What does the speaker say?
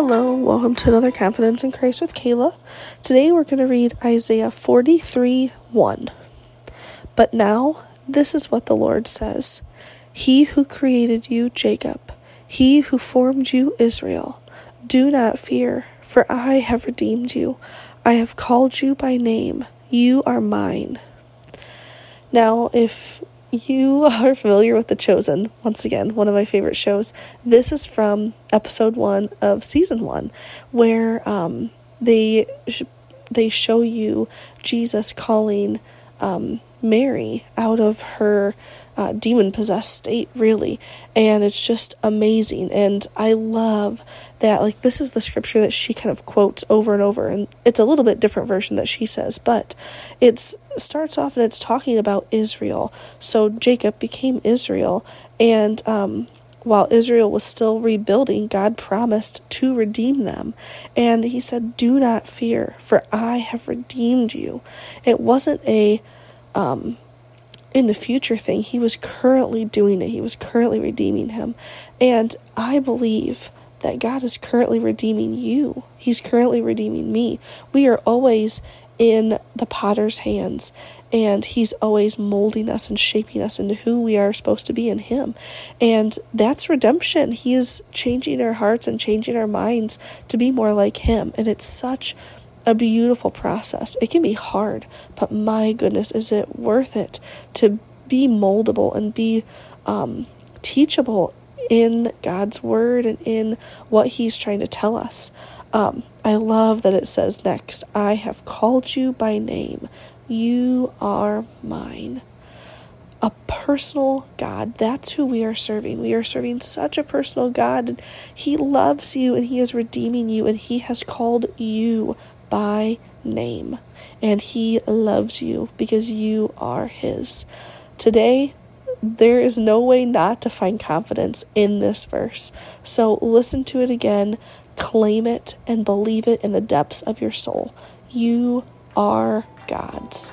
Hello, welcome to another Confidence in Christ with Kala. Today we're going to read Isaiah 43 1. But now, this is what the Lord says He who created you, Jacob, he who formed you, Israel, do not fear, for I have redeemed you. I have called you by name. You are mine. Now, if you are familiar with The Chosen, once again, one of my favorite shows. This is from episode one of season one, where um, they sh- they show you Jesus calling um, Mary out of her uh, demon possessed state, really. And it's just amazing. And I love that, like, this is the scripture that she kind of quotes over and over. And it's a little bit different version that she says, but it starts off and it's talking about Israel. So Jacob became Israel. And, um, while Israel was still rebuilding, God promised to redeem them. And he said, Do not fear, for I have redeemed you. It wasn't a um, in the future thing. He was currently doing it, He was currently redeeming him. And I believe that God is currently redeeming you, He's currently redeeming me. We are always in the potter's hands and he's always molding us and shaping us into who we are supposed to be in him and that's redemption he is changing our hearts and changing our minds to be more like him and it's such a beautiful process. It can be hard, but my goodness, is it worth it to be moldable and be um, teachable in God's word and in what He's trying to tell us? Um, I love that it says next, I have called you by name. You are mine. A personal God. That's who we are serving. We are serving such a personal God. He loves you and He is redeeming you and He has called you by name, and He loves you because you are His. Today, there is no way not to find confidence in this verse. So listen to it again, claim it, and believe it in the depths of your soul. You are God's.